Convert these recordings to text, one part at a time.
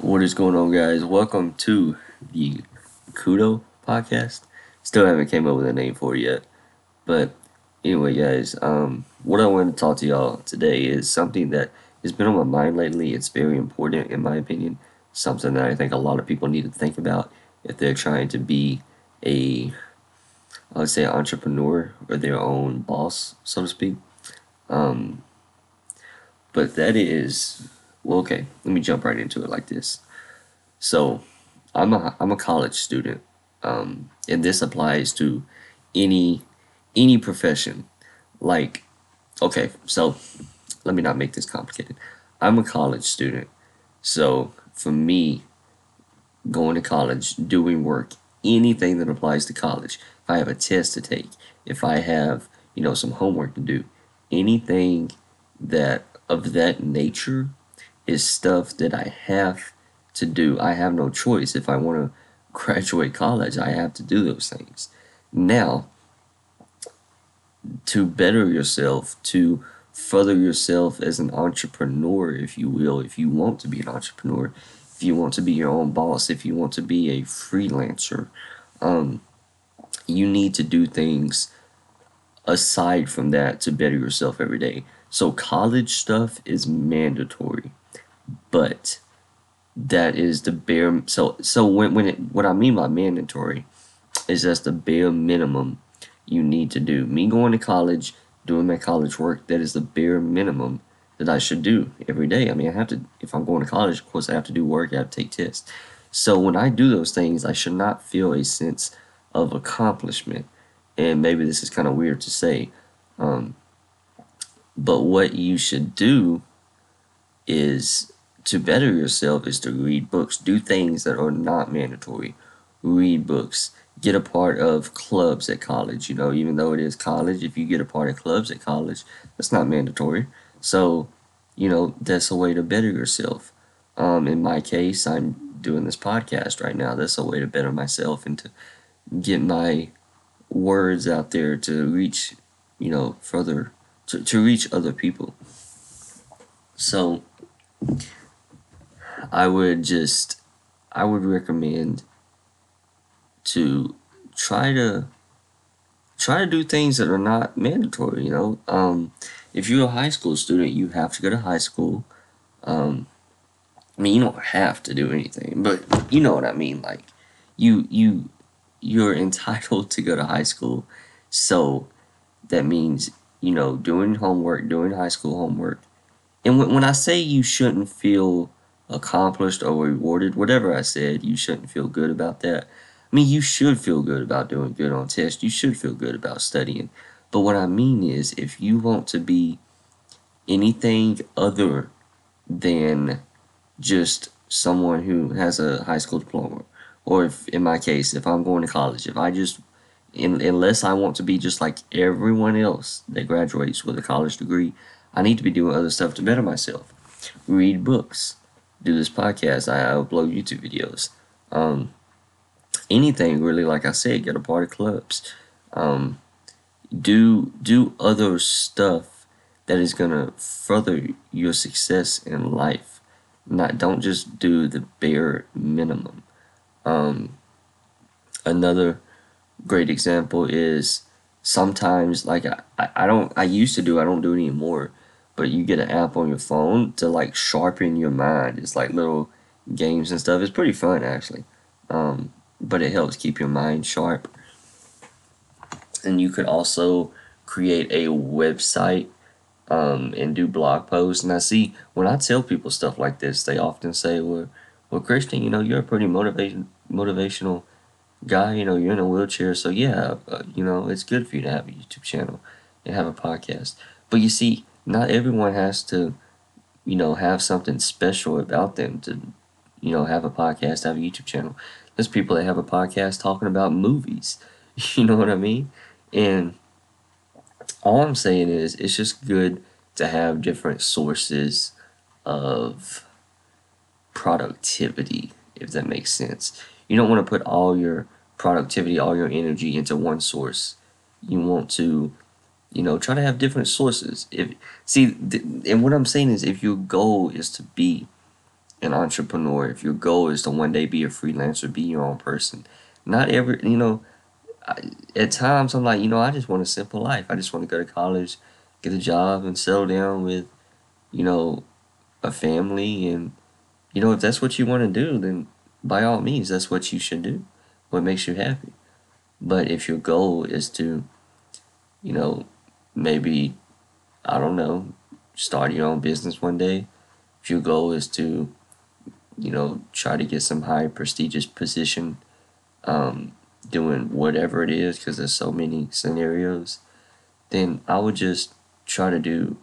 What is going on, guys? Welcome to the Kudo podcast. Still haven't came up with a name for it yet, but anyway, guys, um, what I want to talk to y'all today is something that has been on my mind lately. It's very important, in my opinion. Something that I think a lot of people need to think about if they're trying to be a, I would say, entrepreneur or their own boss, so to speak. Um, but that is well, okay. Let me jump right into it like this. So, I'm a I'm a college student, um, and this applies to any any profession. Like, okay, so let me not make this complicated. I'm a college student, so for me, going to college, doing work, anything that applies to college. If I have a test to take, if I have you know some homework to do, anything that of that nature is stuff that I have to do. I have no choice. If I want to graduate college, I have to do those things. Now, to better yourself, to further yourself as an entrepreneur, if you will, if you want to be an entrepreneur, if you want to be your own boss, if you want to be a freelancer, um, you need to do things aside from that to better yourself every day. So, college stuff is mandatory but that is the bare so so when when it what I mean by mandatory is that's the bare minimum you need to do. Me going to college, doing my college work, that is the bare minimum that I should do every day. I mean, I have to if I'm going to college, of course I have to do work, I have to take tests. So when I do those things, I should not feel a sense of accomplishment. And maybe this is kind of weird to say, um, but what you should do is to better yourself is to read books, do things that are not mandatory. Read books, get a part of clubs at college. You know, even though it is college, if you get a part of clubs at college, that's not mandatory. So, you know, that's a way to better yourself. Um, in my case, I'm doing this podcast right now. That's a way to better myself and to get my words out there to reach, you know, further, to, to reach other people. So, I would just I would recommend to try to try to do things that are not mandatory, you know. Um, if you're a high school student, you have to go to high school. Um, I mean, you don't have to do anything, but you know what I mean. Like, you you you're entitled to go to high school, so that means you know doing homework, doing high school homework, and when when I say you shouldn't feel accomplished or rewarded, whatever I said, you shouldn't feel good about that. I mean, you should feel good about doing good on tests. You should feel good about studying. But what I mean is, if you want to be anything other than just someone who has a high school diploma, or if, in my case, if I'm going to college, if I just, in, unless I want to be just like everyone else that graduates with a college degree, I need to be doing other stuff to better myself. Read books, do this podcast. I upload YouTube videos. Um, anything really, like I said, get a part of clubs. Um, do do other stuff that is gonna further your success in life. Not don't just do the bare minimum. Um, another great example is sometimes like I, I don't I used to do I don't do it anymore but you get an app on your phone to like sharpen your mind. It's like little games and stuff. It's pretty fun actually, um, but it helps keep your mind sharp. And you could also create a website um, and do blog posts. And I see when I tell people stuff like this, they often say, "Well, well, Christian, you know, you're a pretty motivation motivational guy. You know, you're in a wheelchair, so yeah, uh, you know, it's good for you to have a YouTube channel and have a podcast." But you see, not everyone has to, you know, have something special about them to, you know, have a podcast, have a YouTube channel. There's people that have a podcast talking about movies. You know what I mean? And all I'm saying is it's just good to have different sources of productivity, if that makes sense. You don't want to put all your productivity, all your energy into one source. You want to you know, try to have different sources. If see, th- and what I'm saying is, if your goal is to be an entrepreneur, if your goal is to one day be a freelancer, be your own person, not every, you know, I, at times I'm like, you know, I just want a simple life. I just want to go to college, get a job, and settle down with, you know, a family. And, you know, if that's what you want to do, then by all means, that's what you should do. What makes you happy. But if your goal is to, you know, maybe, I don't know, start your own business one day, if your goal is to, you know, try to get some high prestigious position, um, doing whatever it is, because there's so many scenarios, then I would just try to do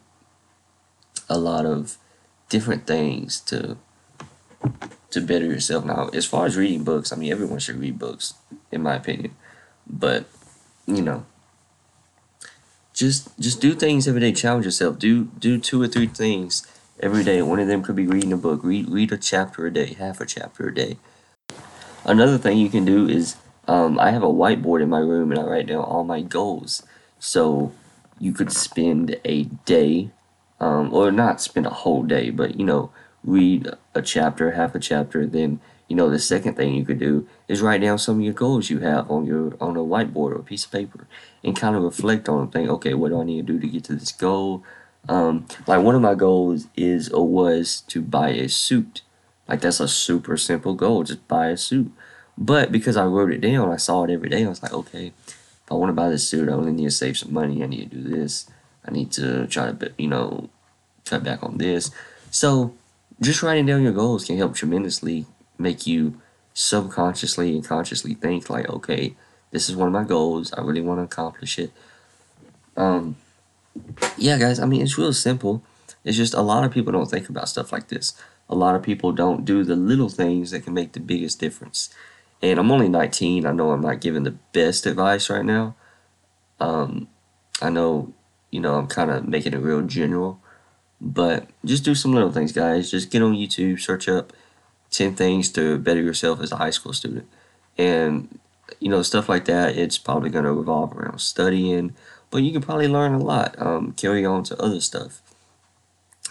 a lot of different things to to better yourself. Now, as far as reading books, I mean, everyone should read books, in my opinion. But you know, just just do things every day. Challenge yourself. Do do two or three things every day. One of them could be reading a book. Read read a chapter a day, half a chapter a day. Another thing you can do is um, I have a whiteboard in my room and I write down all my goals. So you could spend a day, um, or not spend a whole day, but you know, read a chapter, half a chapter, then you know the second thing you could do is write down some of your goals you have on your on a whiteboard or a piece of paper and kind of reflect on them think okay what do i need to do to get to this goal? Um, like one of my goals is or was to buy a suit. Like that's a super simple goal just buy a suit. But because i wrote it down i saw it every day i was like okay if i want to buy this suit i only need to save some money i need to do this i need to try to you know cut back on this. So just writing down your goals can help tremendously make you subconsciously and consciously think like, okay, this is one of my goals. I really want to accomplish it. Um, yeah, guys. I mean, it's real simple. It's just a lot of people don't think about stuff like this. A lot of people don't do the little things that can make the biggest difference. And I'm only 19. I know I'm not giving the best advice right now. Um, I know, you know, I'm kind of making it real general. But just do some little things, guys. Just get on YouTube, search up 10 things to better yourself as a high school student. And, you know, stuff like that, it's probably going to revolve around studying, but you can probably learn a lot, um, carry on to other stuff.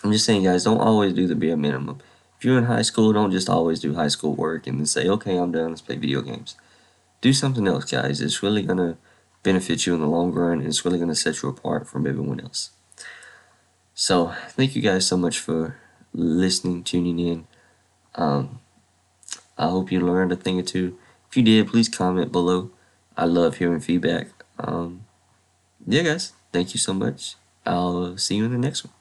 I'm just saying, guys, don't always do the bare minimum. If you're in high school, don't just always do high school work and then say, okay, I'm done, let's play video games. Do something else, guys. It's really going to benefit you in the long run, and it's really going to set you apart from everyone else. So, thank you guys so much for listening, tuning in. Um, I hope you learned a thing or two. If you did, please comment below. I love hearing feedback. Um, yeah, guys, thank you so much. I'll see you in the next one.